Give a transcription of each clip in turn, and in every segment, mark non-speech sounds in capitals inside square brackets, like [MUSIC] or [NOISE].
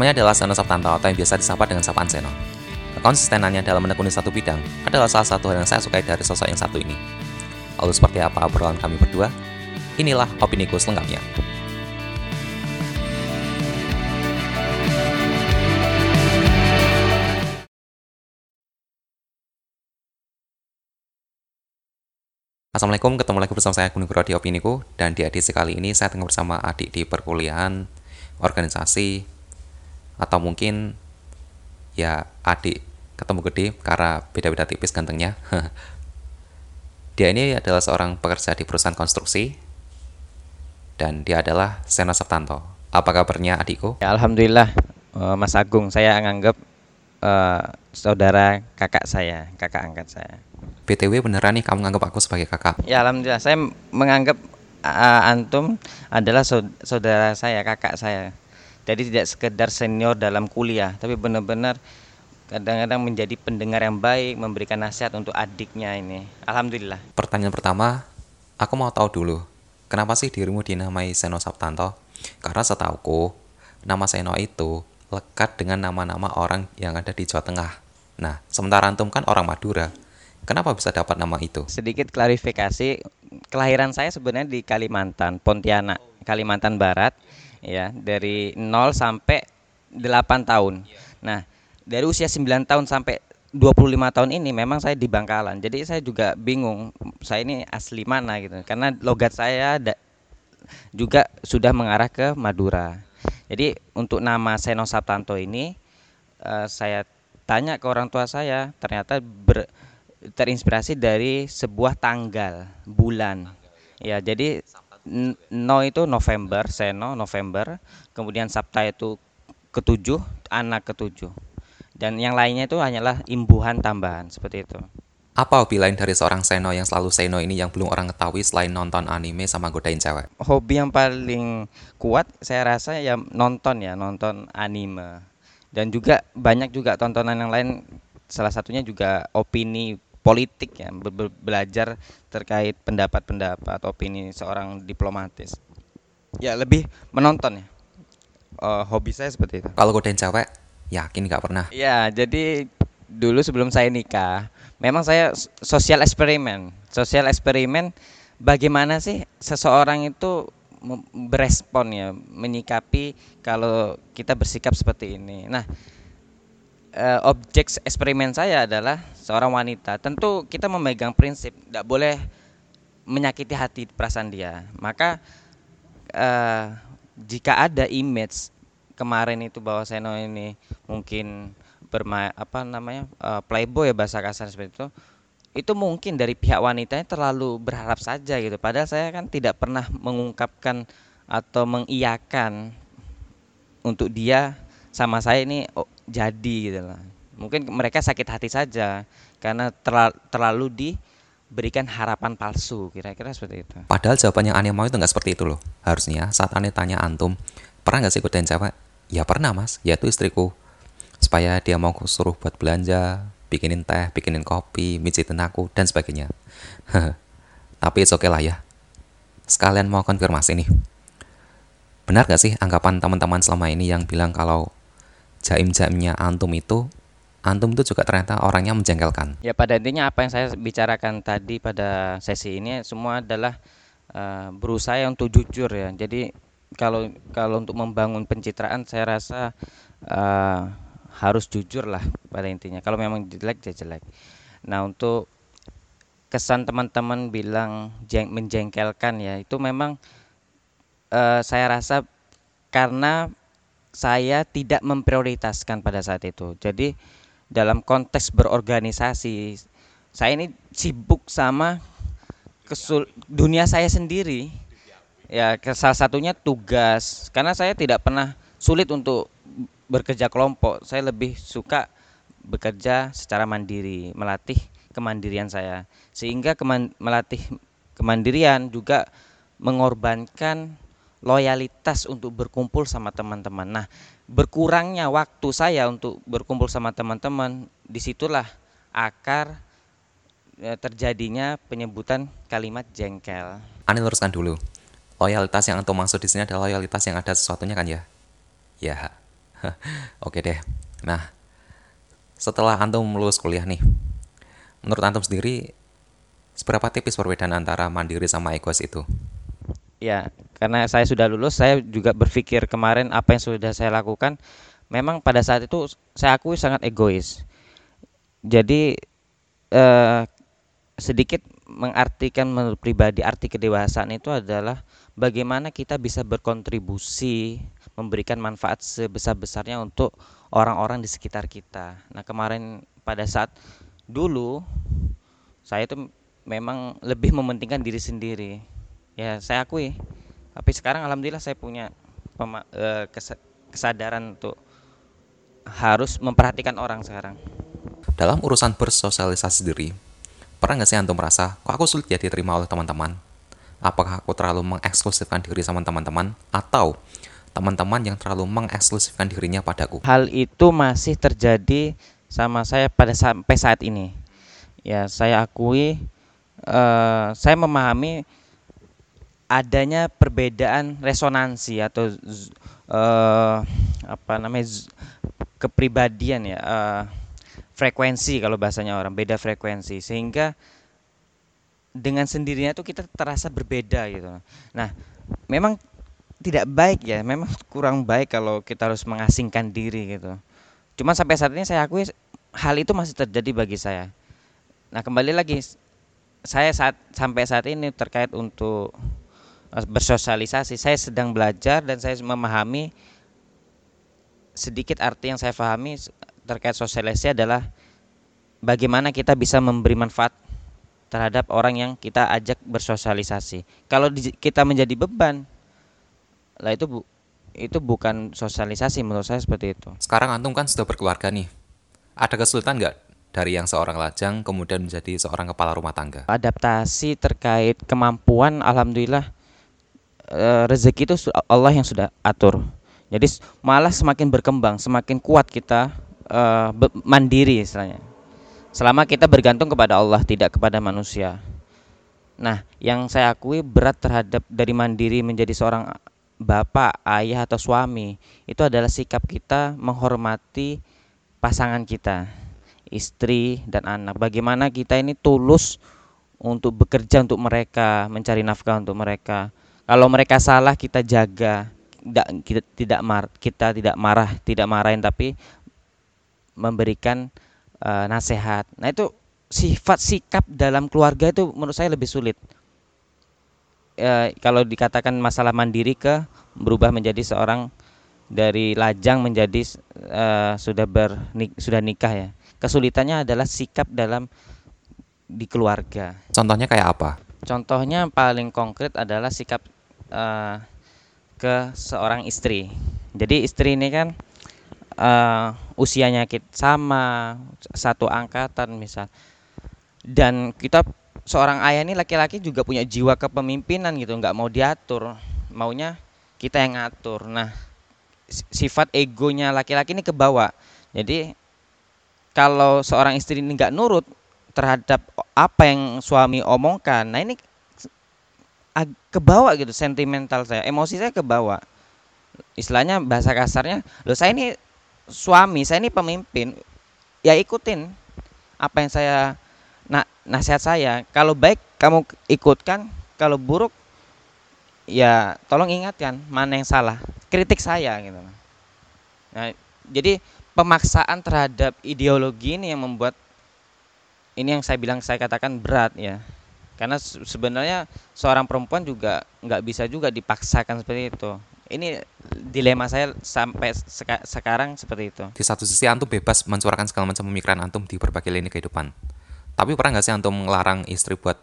Namanya adalah Seno Sabtanto atau yang biasa disapa dengan sapaan Seno. Konsistenannya dalam menekuni satu bidang adalah salah satu hal yang saya sukai dari sosok yang satu ini. Lalu seperti apa obrolan kami berdua? Inilah opiniku selengkapnya. Assalamualaikum, ketemu lagi bersama saya Gunung Guro di Opiniku Dan di edisi kali ini saya tengah bersama adik di perkuliahan, organisasi Atau mungkin ya adik ketemu gede karena beda-beda tipis gantengnya [LAUGHS] Dia ini adalah seorang pekerja di perusahaan konstruksi Dan dia adalah Seno Septanto Apa kabarnya adikku? Ya, Alhamdulillah eh, Mas Agung saya anggap eh, saudara kakak saya, kakak angkat saya. BTW beneran nih kamu nganggap aku sebagai kakak Ya Alhamdulillah saya menganggap eh, antum adalah saud- saudara saya, kakak saya. Jadi tidak sekedar senior dalam kuliah, tapi benar-benar kadang-kadang menjadi pendengar yang baik, memberikan nasihat untuk adiknya ini. Alhamdulillah. Pertanyaan pertama, aku mau tahu dulu, kenapa sih dirimu dinamai Seno Sabtanto? Karena setauku, nama Seno itu lekat dengan nama-nama orang yang ada di Jawa Tengah. Nah, sementara antum kan orang Madura. Kenapa bisa dapat nama itu? Sedikit klarifikasi, kelahiran saya sebenarnya di Kalimantan, Pontianak, Kalimantan Barat, ya, dari 0 sampai 8 tahun. Nah, dari usia 9 tahun sampai 25 tahun ini memang saya di Bangkalan. Jadi saya juga bingung, saya ini asli mana gitu. Karena logat saya da- juga sudah mengarah ke Madura. Jadi untuk nama Seno Sabtanto ini eh, saya tanya ke orang tua saya, ternyata ber- terinspirasi dari sebuah tanggal bulan ya jadi no itu November Seno November. Kemudian Sabta itu ketujuh anak ketujuh. Dan yang lainnya itu hanyalah imbuhan tambahan seperti itu. Apa hobi lain dari seorang Seno yang selalu Seno ini yang belum orang ketahui selain nonton anime sama godain cewek? hobi yang paling kuat saya rasa ya nonton ya nonton anime. Dan juga banyak juga tontonan yang lain salah satunya juga opini politik ya be- be- belajar terkait pendapat-pendapat opini seorang diplomatis ya lebih menonton ya Eh, hobi saya seperti itu Kalau godain cewek, yakin nggak pernah. Ya, jadi dulu sebelum saya nikah, memang saya sosial eksperimen. Sosial eksperimen bagaimana sih seseorang itu berespon ya, menyikapi kalau kita bersikap seperti ini. Nah, eh, objek eksperimen saya adalah seorang wanita. Tentu kita memegang prinsip tidak boleh menyakiti hati perasaan dia. Maka eh, jika ada image kemarin itu bahwa Seno ini mungkin bermain apa namanya eh, playboy ya bahasa kasar seperti itu itu mungkin dari pihak wanitanya terlalu berharap saja gitu padahal saya kan tidak pernah mengungkapkan atau mengiyakan untuk dia sama saya ini oh, jadi gitu lah mungkin mereka sakit hati saja karena terla- terlalu diberikan harapan palsu kira-kira seperti itu Padahal jawaban yang aneh mau itu nggak seperti itu loh. Harusnya saat aneh tanya antum, pernah nggak sih godain cewek? Ya pernah mas, yaitu istriku. Supaya dia mau suruh buat belanja, bikinin teh, bikinin kopi, mijitin aku, dan sebagainya. [LAUGHS] Tapi it's okay lah ya. Sekalian mau konfirmasi nih. Benar nggak sih anggapan teman-teman selama ini yang bilang kalau jaim-jaimnya antum itu, antum itu juga ternyata orangnya menjengkelkan. Ya pada intinya apa yang saya bicarakan tadi pada sesi ini semua adalah eh, berusaha untuk jujur ya. Jadi kalau kalau untuk membangun pencitraan saya rasa eh, harus jujur lah pada intinya. Kalau memang jelek ya jelek. Nah untuk kesan teman-teman bilang jeng- menjengkelkan ya itu memang eh, saya rasa karena saya tidak memprioritaskan pada saat itu. Jadi dalam konteks berorganisasi saya ini sibuk sama kesul dunia saya sendiri. Ya salah satunya tugas. Karena saya tidak pernah sulit untuk bekerja kelompok. Saya lebih suka bekerja secara mandiri melatih kemandirian saya. Sehingga keman- melatih kemandirian juga mengorbankan loyalitas untuk berkumpul sama teman-teman. Nah, berkurangnya waktu saya untuk berkumpul sama teman-teman, di situlah akar eh, terjadinya penyebutan kalimat jengkel. Ani luruskan dulu. Loyalitas yang antum maksud di sini adalah loyalitas yang ada sesuatunya kan ya? Ya. [LAUGHS] Oke deh. Nah, setelah antum lulus kuliah nih, menurut antum sendiri seberapa tipis perbedaan antara mandiri sama egois itu? Ya, karena saya sudah lulus, saya juga berpikir kemarin apa yang sudah saya lakukan, memang pada saat itu saya akui sangat egois. Jadi eh, sedikit mengartikan menurut pribadi arti kedewasaan itu adalah bagaimana kita bisa berkontribusi, memberikan manfaat sebesar-besarnya untuk orang-orang di sekitar kita. Nah, kemarin pada saat dulu saya itu memang lebih mementingkan diri sendiri ya saya akui tapi sekarang alhamdulillah saya punya pema, eh, kesadaran untuk harus memperhatikan orang sekarang. Dalam urusan bersosialisasi diri pernah nggak sih antum merasa kok aku sulit ya diterima oleh teman-teman? Apakah aku terlalu mengeksklusifkan diri sama teman-teman? Atau teman-teman yang terlalu mengeksklusifkan dirinya padaku? Hal itu masih terjadi sama saya pada sampai saat ini. Ya saya akui uh, saya memahami adanya perbedaan resonansi atau uh, apa namanya kepribadian ya uh, frekuensi kalau bahasanya orang beda frekuensi sehingga dengan sendirinya tuh kita terasa berbeda gitu. Nah, memang tidak baik ya, memang kurang baik kalau kita harus mengasingkan diri gitu. Cuma sampai saat ini saya akui hal itu masih terjadi bagi saya. Nah, kembali lagi saya saat sampai saat ini terkait untuk bersosialisasi. Saya sedang belajar dan saya memahami sedikit arti yang saya pahami terkait sosialisasi adalah bagaimana kita bisa memberi manfaat terhadap orang yang kita ajak bersosialisasi. Kalau di, kita menjadi beban, lah itu bu, itu bukan sosialisasi menurut saya seperti itu. Sekarang antum kan sudah berkeluarga nih. Ada kesulitan nggak dari yang seorang lajang kemudian menjadi seorang kepala rumah tangga? Adaptasi terkait kemampuan, alhamdulillah Eh, rezeki itu Allah yang sudah atur. Jadi malah semakin berkembang, semakin kuat kita uh, mandiri istilahnya. Selama kita bergantung kepada Allah, tidak kepada manusia. Nah, yang saya akui berat terhadap dari mandiri menjadi seorang bapak, ayah atau suami itu adalah sikap kita menghormati pasangan kita, istri dan anak. Bagaimana kita ini tulus untuk bekerja untuk mereka, mencari nafkah untuk mereka kalau mereka salah kita jaga. Tidak kita tidak mar kita tidak marah tidak marahin tapi memberikan uh, nasihat. Nah itu sifat sikap dalam keluarga itu menurut saya lebih sulit. Uh, kalau dikatakan masalah mandiri ke berubah menjadi seorang dari lajang menjadi uh, sudah bernik sudah nikah ya. Kesulitannya adalah sikap dalam di keluarga. Contohnya kayak apa? Contohnya paling konkret adalah sikap uh, ke seorang istri. Jadi istri ini kan uh, usianya kita sama satu angkatan misal. Dan kita seorang ayah ini laki-laki juga punya jiwa kepemimpinan gitu, nggak mau diatur, maunya kita yang ngatur. Nah, sifat egonya laki-laki ini kebawa. Jadi kalau seorang istri ini nggak nurut terhadap apa yang suami omongkan, nah ini kebawa gitu sentimental saya. Emosi saya kebawa. Istilahnya bahasa kasarnya loh saya ini suami saya ini pemimpin ya ikutin apa yang saya nah nasihat saya. Kalau baik kamu ikutkan kalau buruk ya tolong ingatkan mana yang salah. Kritik saya gitu. Nah jadi pemaksaan terhadap ideologi ini yang membuat ini yang saya bilang saya katakan berat ya karena sebenarnya seorang perempuan juga nggak bisa juga dipaksakan seperti itu. Ini dilema saya sampai seka sekarang seperti itu. Di satu sisi antum bebas mencurahkan segala macam pemikiran antum di berbagai lini kehidupan. Tapi pernah nggak sih antum melarang istri buat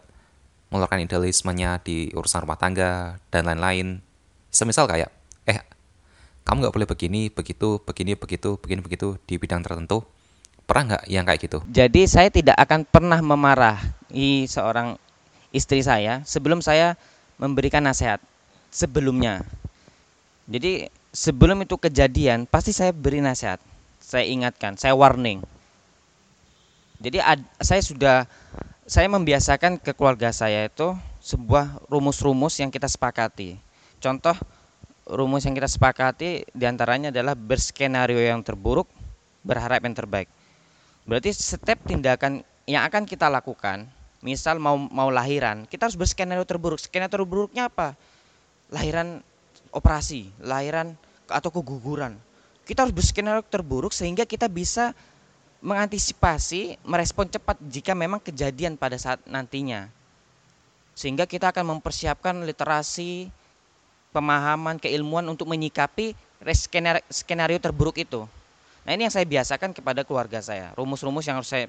mengeluarkan idealismenya di urusan rumah tangga dan lain-lain? Semisal kayak eh kamu nggak boleh begini begitu begini begitu begini begitu di bidang tertentu. Pernah nggak yang kayak gitu? Jadi saya tidak akan pernah memarahi seorang istri saya sebelum saya memberikan nasihat sebelumnya. Jadi sebelum itu kejadian pasti saya beri nasihat, saya ingatkan, saya warning. Jadi ad, saya sudah saya membiasakan ke keluarga saya itu sebuah rumus-rumus yang kita sepakati. Contoh rumus yang kita sepakati di antaranya adalah berskenario yang terburuk, berharap yang terbaik. Berarti setiap tindakan yang akan kita lakukan, misal mau mau lahiran, kita harus berskenario terburuk. Skenario terburuknya apa? Lahiran operasi, lahiran atau keguguran. Kita harus berskenario terburuk sehingga kita bisa mengantisipasi, merespon cepat jika memang kejadian pada saat nantinya. Sehingga kita akan mempersiapkan literasi, pemahaman, keilmuan untuk menyikapi skenario, terburuk itu. Nah ini yang saya biasakan kepada keluarga saya, rumus-rumus yang harus saya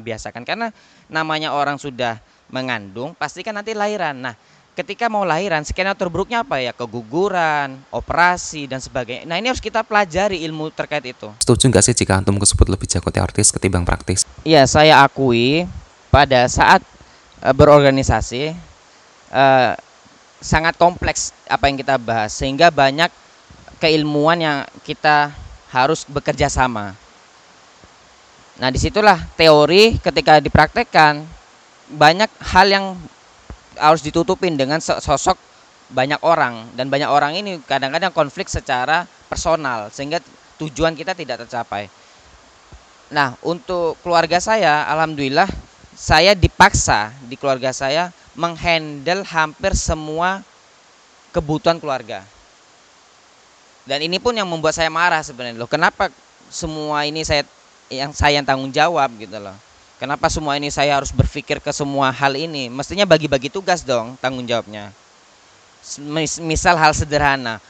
biasakan karena namanya orang sudah mengandung pasti kan nanti lahiran. Nah ketika mau lahiran skenario terburuknya apa ya keguguran, operasi dan sebagainya. Nah ini harus kita pelajari ilmu terkait itu. Setuju nggak sih jika antum tersebut lebih jago teoritis ketimbang praktis? Iya saya akui pada saat uh, berorganisasi uh, sangat kompleks apa yang kita bahas sehingga banyak keilmuan yang kita harus bekerja sama. Nah di situlah teori ketika dipraktekkan banyak hal yang harus ditutupin dengan sosok banyak orang. Dan banyak orang ini kadang-kadang konflik secara personal sehingga tujuan kita tidak tercapai. Nah untuk keluarga saya, alhamdulillah saya dipaksa di keluarga saya menghandle hampir semua kebutuhan keluarga. Dan ini pun yang membuat saya marah sebenarnya. Loh kenapa semua ini saya yang saya yang tanggung jawab gitu loh. Kenapa semua ini saya harus berpikir ke semua hal ini? Mestinya bagi-bagi tugas dong tanggung jawabnya. Misal hal sederhana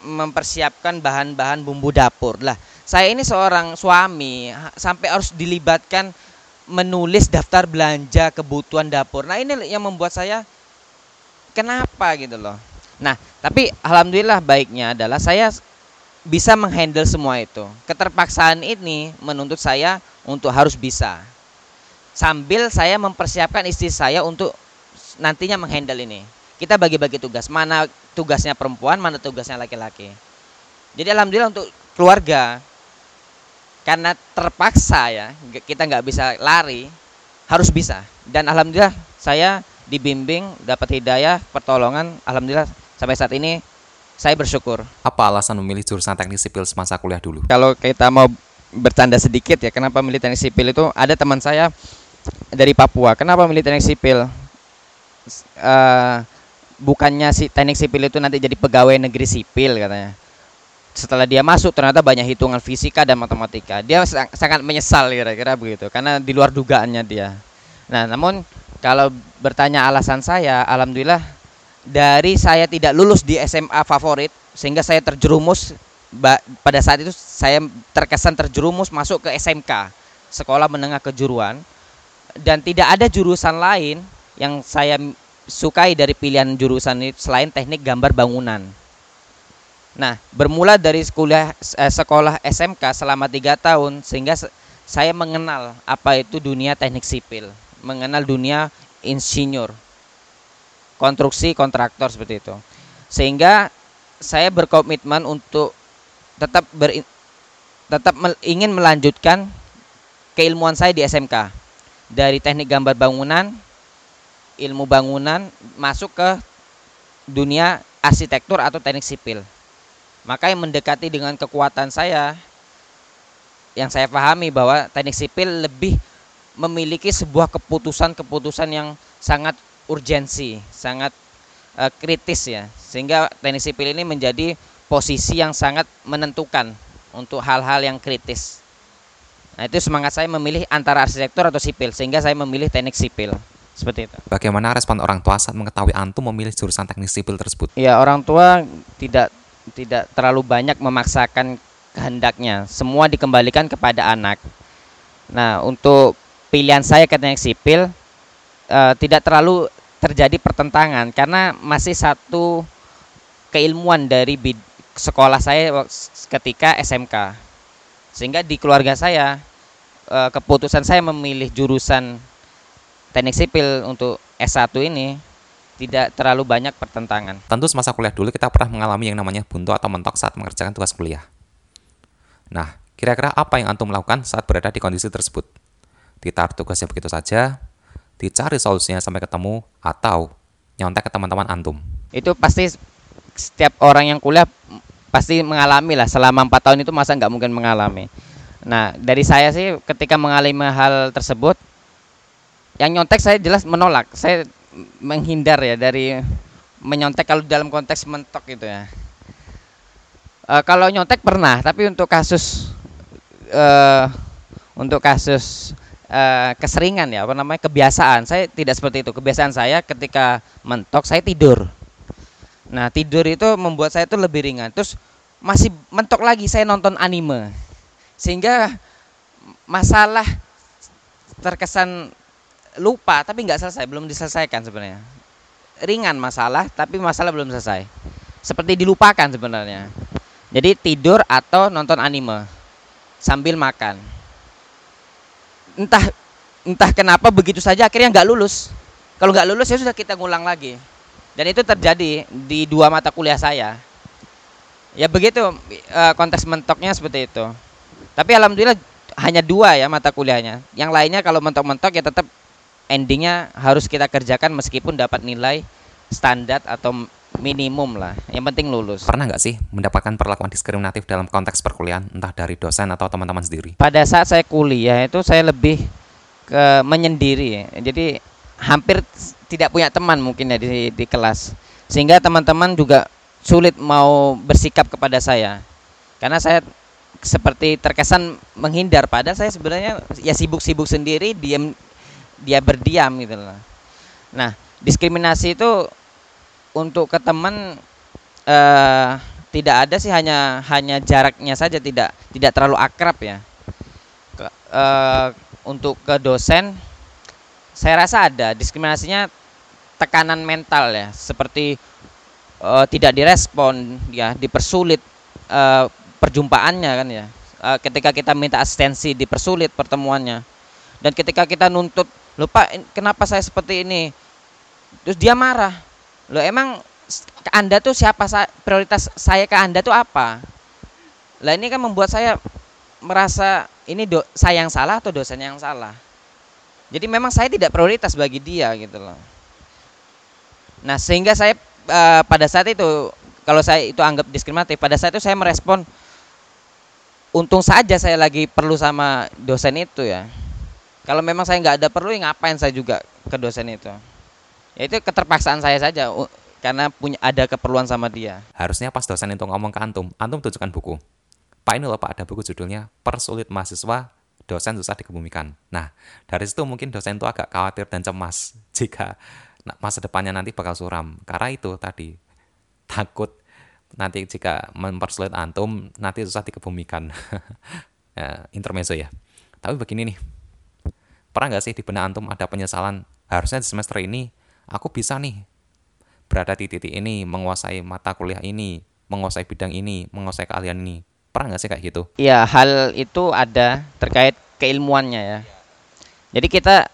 mempersiapkan bahan-bahan bumbu dapur. Lah saya ini seorang suami sampai harus dilibatkan menulis daftar belanja kebutuhan dapur. Nah ini yang membuat saya kenapa gitu loh. Nah, tapi alhamdulillah baiknya adalah saya bisa menghandle semua itu. Keterpaksaan ini menuntut saya untuk harus bisa. Sambil saya mempersiapkan istri saya untuk nantinya menghandle ini. Kita bagi-bagi tugas. Mana tugasnya perempuan, mana tugasnya laki-laki. Jadi alhamdulillah untuk keluarga karena terpaksa ya kita nggak bisa lari harus bisa dan alhamdulillah saya dibimbing dapat hidayah pertolongan alhamdulillah sampai saat ini saya bersyukur. Apa alasan memilih jurusan teknik sipil semasa kuliah dulu? Kalau kita mau bercanda sedikit ya, kenapa milih teknik sipil itu? Ada teman saya dari Papua. Kenapa milih teknik sipil? Uh, bukannya si teknik sipil itu nanti jadi pegawai negeri sipil katanya. Setelah dia masuk ternyata banyak hitungan fisika dan matematika. Dia sangat menyesal kira-kira begitu karena di luar dugaannya dia. Nah, namun kalau bertanya alasan saya, alhamdulillah dari saya tidak lulus di SMA favorit sehingga saya terjerumus pada saat itu saya terkesan terjerumus masuk ke SMK sekolah menengah kejuruan dan tidak ada jurusan lain yang saya sukai dari pilihan jurusan itu selain teknik gambar bangunan. Nah, bermula dari sekolah eh, sekolah SMK selama tiga tahun sehingga saya mengenal apa itu dunia teknik sipil, mengenal dunia insinyur, konstruksi kontraktor seperti itu. Sehingga saya berkomitmen untuk tetap ber, tetap mel, ingin melanjutkan keilmuan saya di SMK dari teknik gambar bangunan, ilmu bangunan masuk ke dunia arsitektur atau teknik sipil. Maka yang mendekati dengan kekuatan saya yang saya pahami bahwa teknik sipil lebih memiliki sebuah keputusan-keputusan yang sangat urgensi, sangat uh, kritis ya. Sehingga teknik sipil ini menjadi posisi yang sangat menentukan untuk hal-hal yang kritis. Nah, itu semangat saya memilih antara arsitektur atau sipil sehingga saya memilih teknik sipil. Seperti itu. Bagaimana respon orang tua saat mengetahui antum memilih jurusan teknik sipil tersebut? Ya, orang tua tidak tidak terlalu banyak memaksakan kehendaknya. Semua dikembalikan kepada anak. Nah, untuk pilihan saya ke teknik sipil uh, tidak terlalu terjadi pertentangan karena masih satu keilmuan dari sekolah saya ketika SMK. Sehingga di keluarga saya eh, keputusan saya memilih jurusan teknik sipil untuk S1 ini tidak terlalu banyak pertentangan. Tentu semasa kuliah dulu kita pernah mengalami yang namanya buntu atau mentok saat mengerjakan tugas kuliah. Nah, kira-kira apa yang antum lakukan saat berada di kondisi tersebut? Ditaruh tugasnya begitu saja, dicari solusinya sampai ketemu atau nyontek ke teman-teman antum. Itu pasti setiap orang yang kuliah pasti mengalami lah selama empat tahun itu masa nggak mungkin mengalami. Nah dari saya sih ketika mengalami hal tersebut, yang nyontek saya jelas menolak. Saya menghindar ya dari menyontek kalau dalam konteks mentok gitu ya. E, kalau nyontek pernah, tapi untuk kasus e, untuk kasus e, keseringan ya apa namanya kebiasaan saya tidak seperti itu. Kebiasaan saya ketika mentok saya tidur Nah tidur itu membuat saya itu lebih ringan. Terus masih mentok lagi saya nonton anime, sehingga masalah terkesan lupa tapi nggak selesai, belum diselesaikan sebenarnya. Ringan masalah tapi masalah belum selesai. Seperti dilupakan sebenarnya. Jadi tidur atau nonton anime sambil makan. Entah entah kenapa begitu saja akhirnya nggak lulus. Kalau nggak lulus ya sudah kita ngulang lagi. Dan itu terjadi di dua mata kuliah saya. Ya begitu eh, konteks mentoknya seperti itu. Tapi alhamdulillah hanya dua ya mata kuliahnya. Yang lainnya kalau mentok-mentok ya tetap endingnya harus kita kerjakan meskipun dapat nilai standar atau minimum lah. Yang penting lulus. Pernah nggak sih mendapatkan perlakuan diskriminatif dalam konteks perkuliahan, entah dari dosen atau teman-teman sendiri? Pada saat saya kuliah itu saya lebih ke menyendiri. Jadi hampir tidak punya teman mungkin ya di, di kelas sehingga teman-teman juga sulit mau bersikap kepada saya karena saya seperti terkesan menghindar pada saya sebenarnya ya sibuk-sibuk sendiri diam dia berdiam gitu loh nah diskriminasi itu untuk ke teman eh, tidak ada sih hanya hanya jaraknya saja tidak tidak terlalu akrab ya. Ke, eh, untuk ke dosen saya rasa ada. Diskriminasinya tekanan mental ya seperti uh, tidak direspon ya dipersulit uh, perjumpaannya kan ya. Uh, ketika kita minta asistensi dipersulit pertemuannya. Dan ketika kita nuntut lupa kenapa saya seperti ini? Terus dia marah lo emang anda tuh siapa prioritas saya ke anda tuh apa lah ini kan membuat saya merasa ini do, saya yang salah atau dosen yang salah jadi memang saya tidak prioritas bagi dia gitu loh. Nah, sehingga saya uh, pada saat itu kalau saya itu anggap diskriminatif, pada saat itu saya merespon untung saja saya lagi perlu sama dosen itu ya. Kalau memang saya nggak ada perlu, ya ngapain saya juga ke dosen itu? Ya itu keterpaksaan saya saja karena punya ada keperluan sama dia. Harusnya pas dosen itu ngomong ke antum, antum tunjukkan buku. Pak ini loh Pak ada buku judulnya Persulit Mahasiswa dosen susah dikebumikan. Nah, dari situ mungkin dosen itu agak khawatir dan cemas [LAUGHS] jika masa depannya nanti bakal suram. Karena itu tadi, takut nanti jika mempersulit antum, nanti susah dikebumikan. [LAUGHS] ya, intermezzo ya. Tapi begini nih, pernah nggak sih di benak antum ada penyesalan, harusnya di semester ini aku bisa nih berada di titik ini, menguasai mata kuliah ini, menguasai bidang ini, menguasai keahlian ini. Pernah nggak sih kayak gitu? Iya, hal itu ada terkait keilmuannya ya. Jadi kita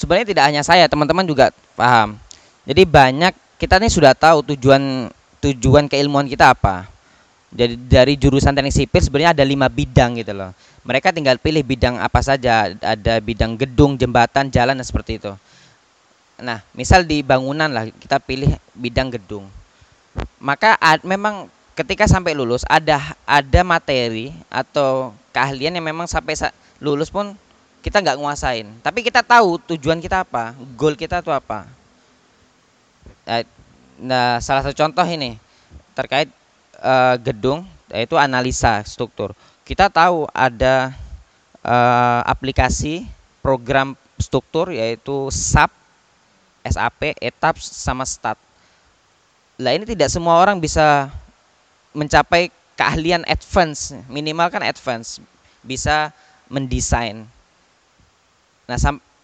sebenarnya tidak hanya saya, teman-teman juga paham. Jadi banyak kita ini sudah tahu tujuan tujuan keilmuan kita apa. Jadi dari jurusan teknik sipil sebenarnya ada lima bidang gitu loh. Mereka tinggal pilih bidang apa saja. Ada bidang gedung, jembatan, jalan dan seperti itu. Nah, misal di bangunan lah kita pilih bidang gedung. Maka memang ketika sampai lulus ada ada materi atau keahlian yang memang sampai lulus pun kita nggak nguasain. Tapi kita tahu tujuan kita apa goal kita itu apa. Nah, nah salah satu contoh ini terkait uh, gedung yaitu analisa struktur. Kita tahu ada uh, aplikasi program struktur yaitu SAP SAP etap sama STAT lah ini tidak semua orang bisa mencapai keahlian advance. Minimal kan advance bisa mendesain. Nah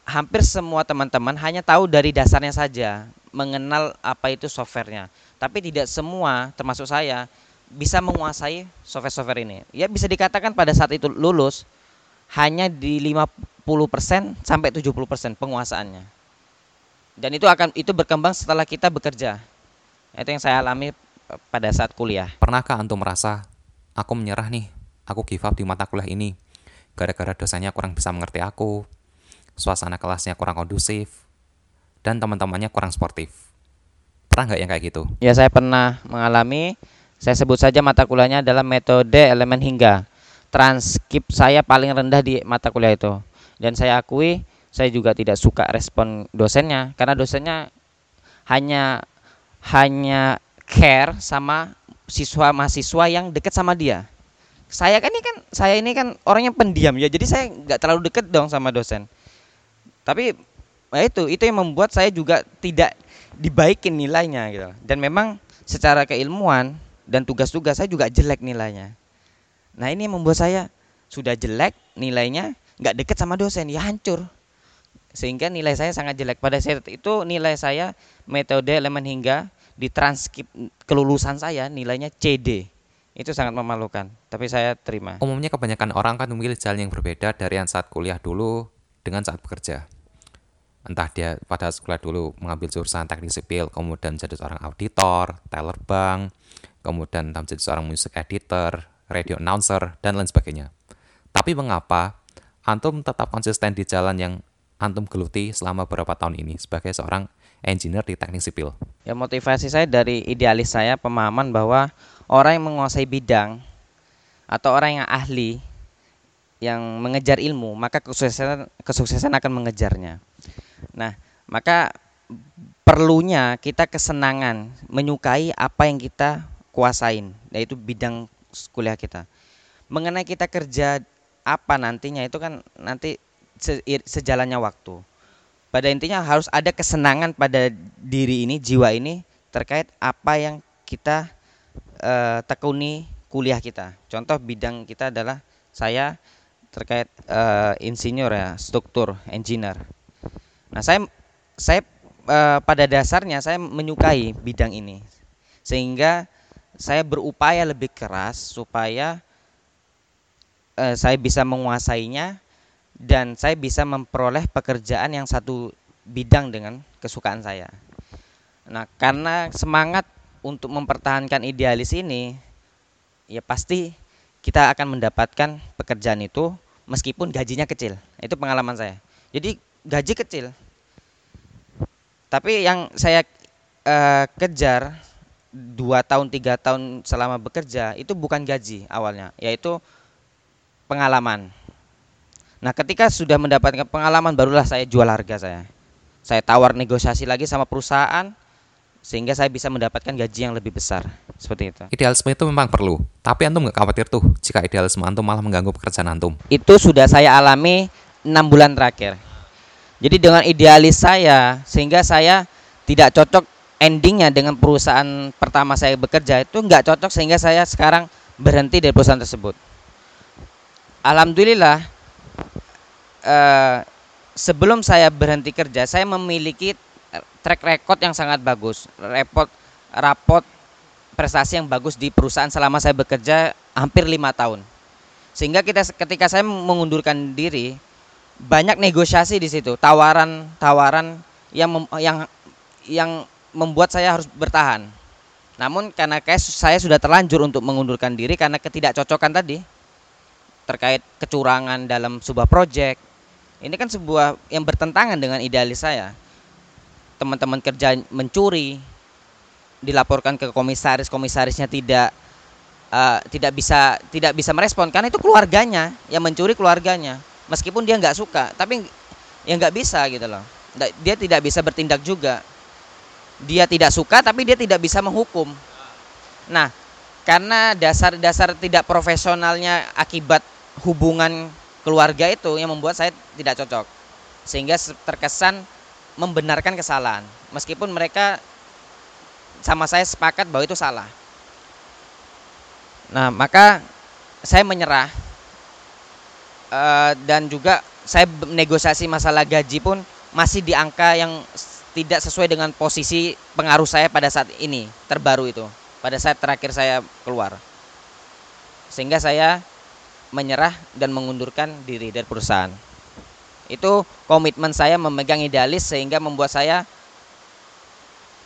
hampir semua teman-teman hanya tahu dari dasarnya saja mengenal apa itu softwarenya. Tapi tidak semua termasuk saya bisa menguasai software-software ini. Ya bisa dikatakan pada saat itu lulus hanya di 50% sampai 70% penguasaannya dan itu akan itu berkembang setelah kita bekerja itu yang saya alami pada saat kuliah. Pernahkah antum merasa, aku menyerah nih, aku give up di mata kuliah ini, gara-gara dosanya kurang bisa mengerti aku, suasana kelasnya kurang kondusif, dan teman-temannya kurang sportif. Pernah nggak yang kayak gitu? Ya, saya pernah mengalami. Saya sebut saja mata kuliahnya adalah metode elemen hingga. Transkrip saya paling rendah di mata kuliah itu. Dan saya akui saya juga tidak suka respon dosennya karena dosennya hanya hanya care sama siswa mahasiswa yang dekat sama dia. Saya kan ini kan saya ini kan orangnya pendiam ya, jadi saya nggak terlalu dekat dong sama dosen. Tapi ya itu itu yang membuat saya juga tidak dibaikin nilainya gitu. Dan memang secara keilmuan dan tugas-tugas saya juga jelek nilainya. Nah ini yang membuat saya sudah jelek nilainya nggak deket sama dosen ya hancur sehingga nilai saya sangat jelek pada saat itu nilai saya metode elemen hingga di transkrip kelulusan saya nilainya CD itu sangat memalukan tapi saya terima Umumnya kebanyakan orang kan memilih jalan yang berbeda dari yang saat kuliah dulu dengan saat bekerja. Entah dia pada sekolah dulu mengambil jurusan teknik sipil, kemudian jadi seorang auditor, teller bank, kemudian menjadi seorang music editor, radio announcer, dan lain sebagainya. Tapi mengapa Antum tetap konsisten di jalan yang Antum geluti selama beberapa tahun ini sebagai seorang engineer di teknik sipil? Ya motivasi saya dari idealis saya pemahaman bahwa orang yang menguasai bidang atau orang yang ahli yang mengejar ilmu maka kesuksesan kesuksesan akan mengejarnya. Nah, maka perlunya kita kesenangan menyukai apa yang kita kuasain yaitu bidang kuliah kita. Mengenai kita kerja apa nantinya itu kan nanti se sejalannya waktu. Pada intinya harus ada kesenangan pada diri ini, jiwa ini terkait apa yang kita uh, tekuni kuliah kita. Contoh bidang kita adalah saya terkait uh, insinyur ya, struktur, engineer. Nah, saya saya uh, pada dasarnya saya menyukai bidang ini. Sehingga saya berupaya lebih keras supaya uh, saya bisa menguasainya dan saya bisa memperoleh pekerjaan yang satu bidang dengan kesukaan saya. Nah, karena semangat untuk mempertahankan idealis ini, ya pasti kita akan mendapatkan pekerjaan itu meskipun gajinya kecil. Itu pengalaman saya. Jadi gaji kecil, tapi yang saya uh, kejar dua tahun tiga tahun selama bekerja itu bukan gaji awalnya, yaitu pengalaman. Nah, ketika sudah mendapatkan pengalaman barulah saya jual harga saya. Saya tawar negosiasi lagi sama perusahaan sehingga saya bisa mendapatkan gaji yang lebih besar. Seperti itu. Idealisme itu memang perlu, tapi antum nggak khawatir tuh jika idealisme antum malah mengganggu pekerjaan antum. Itu sudah saya alami enam bulan terakhir. Jadi dengan idealis saya sehingga saya tidak cocok endingnya dengan perusahaan pertama saya bekerja itu nggak cocok sehingga saya sekarang berhenti dari perusahaan tersebut. Alhamdulillah uh, sebelum saya berhenti kerja, saya memiliki track record yang sangat bagus, repot rapot prestasi yang bagus di perusahaan selama saya bekerja hampir lima tahun. Sehingga kita ketika saya mengundurkan diri, banyak negosiasi di situ, tawaran-tawaran yang mem, yang yang membuat saya harus bertahan. Namun karena saya sudah terlanjur untuk mengundurkan diri karena ketidakcocokan tadi terkait kecurangan dalam sebuah proyek, ini kan sebuah yang bertentangan dengan idealis saya. Teman-teman kerja mencuri, dilaporkan ke komisaris, komisarisnya tidak uh, tidak bisa tidak bisa merespon karena itu keluarganya yang mencuri keluarganya. Meskipun dia nggak suka, tapi ya nggak bisa gitu loh. Dia tidak bisa bertindak juga. Dia tidak suka, tapi dia tidak bisa menghukum. Nah, karena dasar-dasar tidak profesionalnya akibat hubungan keluarga itu yang membuat saya tidak cocok. Sehingga terkesan membenarkan kesalahan. Meskipun mereka sama saya sepakat bahwa itu salah. Nah maka saya menyerah e, dan juga saya negosiasi masalah gaji pun masih di angka yang tidak sesuai dengan posisi pengaruh saya pada saat ini terbaru itu. Pada saat terakhir saya keluar. Sehingga saya menyerah dan mengundurkan diri dari perusahaan. Itu komitmen saya memegang idealis sehingga membuat saya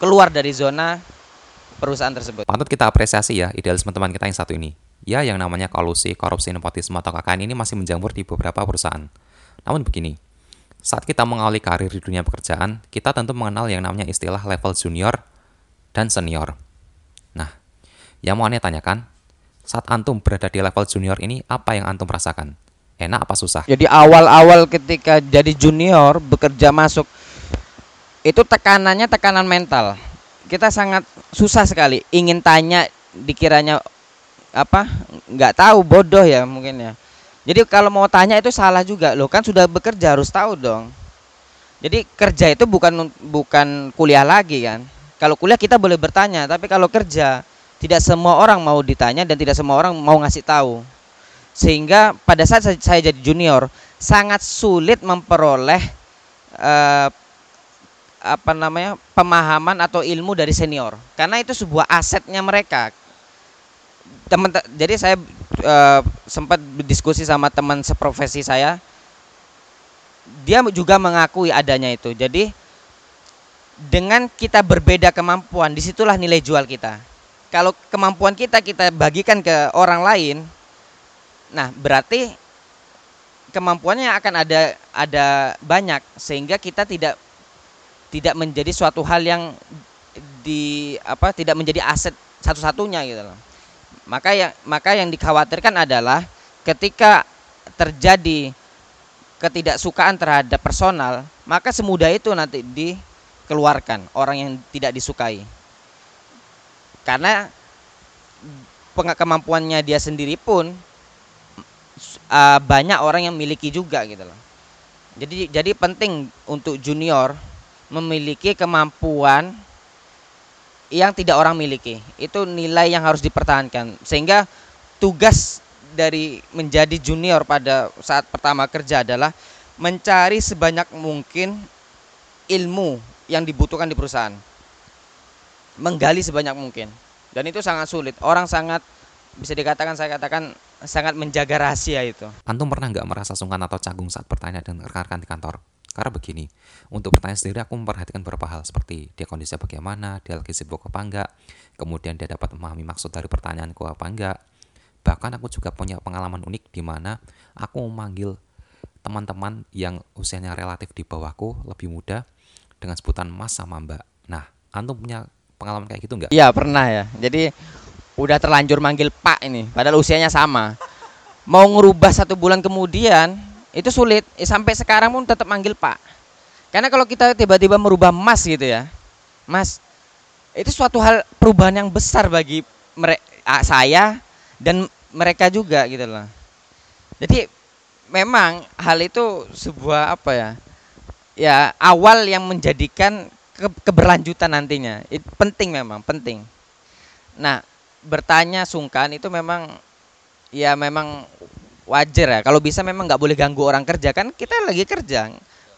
keluar dari zona perusahaan tersebut. Patut kita apresiasi ya idealisme teman kita yang satu ini. Ya yang namanya kolusi, korupsi, nepotisme atau KKN ini masih menjamur di beberapa perusahaan. Namun begini, saat kita mengawali karir di dunia pekerjaan, kita tentu mengenal yang namanya istilah level junior dan senior. Nah, yang mau aneh tanyakan, saat antum berada di level junior ini, apa yang antum rasakan? Enak apa susah? Jadi awal-awal ketika jadi junior bekerja masuk itu tekanannya tekanan mental. Kita sangat susah sekali ingin tanya dikiranya apa nggak tahu bodoh ya mungkin ya. Jadi kalau mau tanya itu salah juga loh kan sudah bekerja harus tahu dong. Jadi kerja itu bukan bukan kuliah lagi kan. Kalau kuliah kita boleh bertanya, tapi kalau kerja tidak semua orang mau ditanya dan tidak semua orang mau ngasih tahu. Sehingga pada saat saya jadi junior sangat sulit memperoleh eh, apa namanya pemahaman atau ilmu dari senior. Karena itu sebuah asetnya mereka. Teman jadi saya eh, sempat berdiskusi sama teman seprofesi saya. Dia juga mengakui adanya itu. Jadi dengan kita berbeda kemampuan di situlah nilai jual kita kalau kemampuan kita kita bagikan ke orang lain Nah, berarti kemampuannya akan ada ada banyak sehingga kita tidak tidak menjadi suatu hal yang di apa tidak menjadi aset satu-satunya gitu loh. Maka yang maka yang dikhawatirkan adalah ketika terjadi ketidaksukaan terhadap personal, maka semudah itu nanti dikeluarkan orang yang tidak disukai. Karena kemampuannya dia sendiri pun uh, banyak orang yang miliki juga gitu loh. Jadi jadi penting untuk junior memiliki kemampuan yang tidak orang miliki. Itu nilai yang harus dipertahankan. Sehingga tugas dari menjadi junior pada saat pertama kerja adalah mencari sebanyak mungkin ilmu yang dibutuhkan di perusahaan. Menggali sebanyak mungkin. Dan itu sangat sulit. Orang sangat bisa dikatakan saya katakan sangat menjaga rahasia itu. Antum pernah nggak merasa sungkan atau canggung saat bertanya dengan rekan-rekan di kantor? Karena begini, untuk bertanya sendiri aku memperhatikan beberapa hal seperti dia kondisinya bagaimana, dia lagi sibuk apa enggak, kemudian dia dapat memahami maksud dari pertanyaanku apa enggak. Bahkan aku juga punya pengalaman unik di mana aku memanggil teman-teman yang usianya relatif di bawahku, lebih muda, dengan sebutan mas sama mbak. Nah, antum punya pengalaman kayak gitu nggak? Iya pernah ya. Jadi udah terlanjur manggil Pak ini, padahal usianya sama. Mau ngerubah satu bulan kemudian itu sulit. Eh, sampai sekarang pun tetap manggil Pak. Karena kalau kita tiba-tiba merubah Mas gitu ya, Mas, itu suatu hal perubahan yang besar bagi mereka, saya dan mereka juga gitu loh. Jadi memang hal itu sebuah apa ya? Ya awal yang menjadikan ke keberlanjutan nantinya. Itu penting memang, penting. Nah, bertanya sungkan itu memang ya memang wajar ya. Kalau bisa memang nggak boleh ganggu orang kerja kan kita lagi kerja.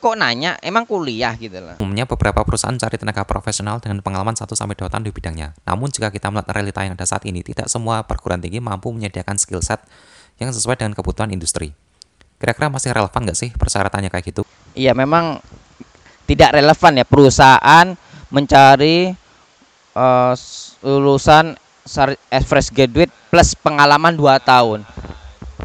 Kok nanya? Emang kuliah gitu loh. Umumnya beberapa perusahaan cari tenaga profesional dengan pengalaman 1 sampai 2 tahun di bidangnya. Namun jika kita melihat realita yang ada saat ini, tidak semua perguruan tinggi mampu menyediakan skill set yang sesuai dengan kebutuhan industri. Kira-kira masih relevan nggak sih persyaratannya kayak gitu? Iya memang tidak relevan ya perusahaan mencari uh, lulusan fresh graduate plus pengalaman 2 tahun.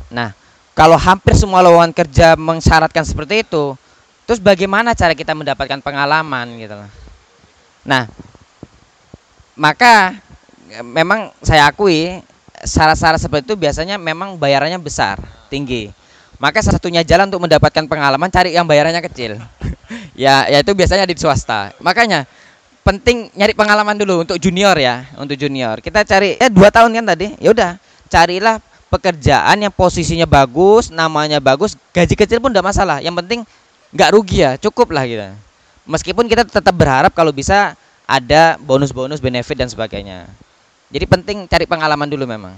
Nah, kalau hampir semua lowongan kerja mensyaratkan seperti itu, terus bagaimana cara kita mendapatkan pengalaman gitu loh. Nah, maka memang saya akui syarat-syarat seperti itu biasanya memang bayarannya besar, tinggi. Maka satunya jalan untuk mendapatkan pengalaman cari yang bayarannya kecil. Ya, yaitu biasanya di swasta. Makanya penting nyari pengalaman dulu untuk junior ya, untuk junior. Kita cari ya dua tahun kan tadi, ya udah carilah pekerjaan yang posisinya bagus, namanya bagus, gaji kecil pun tidak masalah. Yang penting nggak rugi ya, cukup lah kita. Meskipun kita tetap berharap kalau bisa ada bonus-bonus, benefit dan sebagainya. Jadi penting cari pengalaman dulu memang.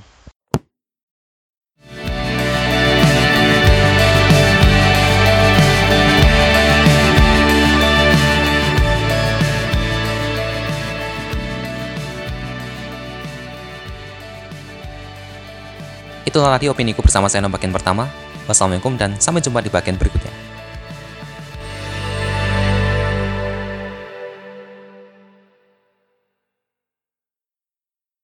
Itulah tadi opini ku bersama saya bagian pertama. Wassalamualaikum dan sampai jumpa di bagian berikutnya.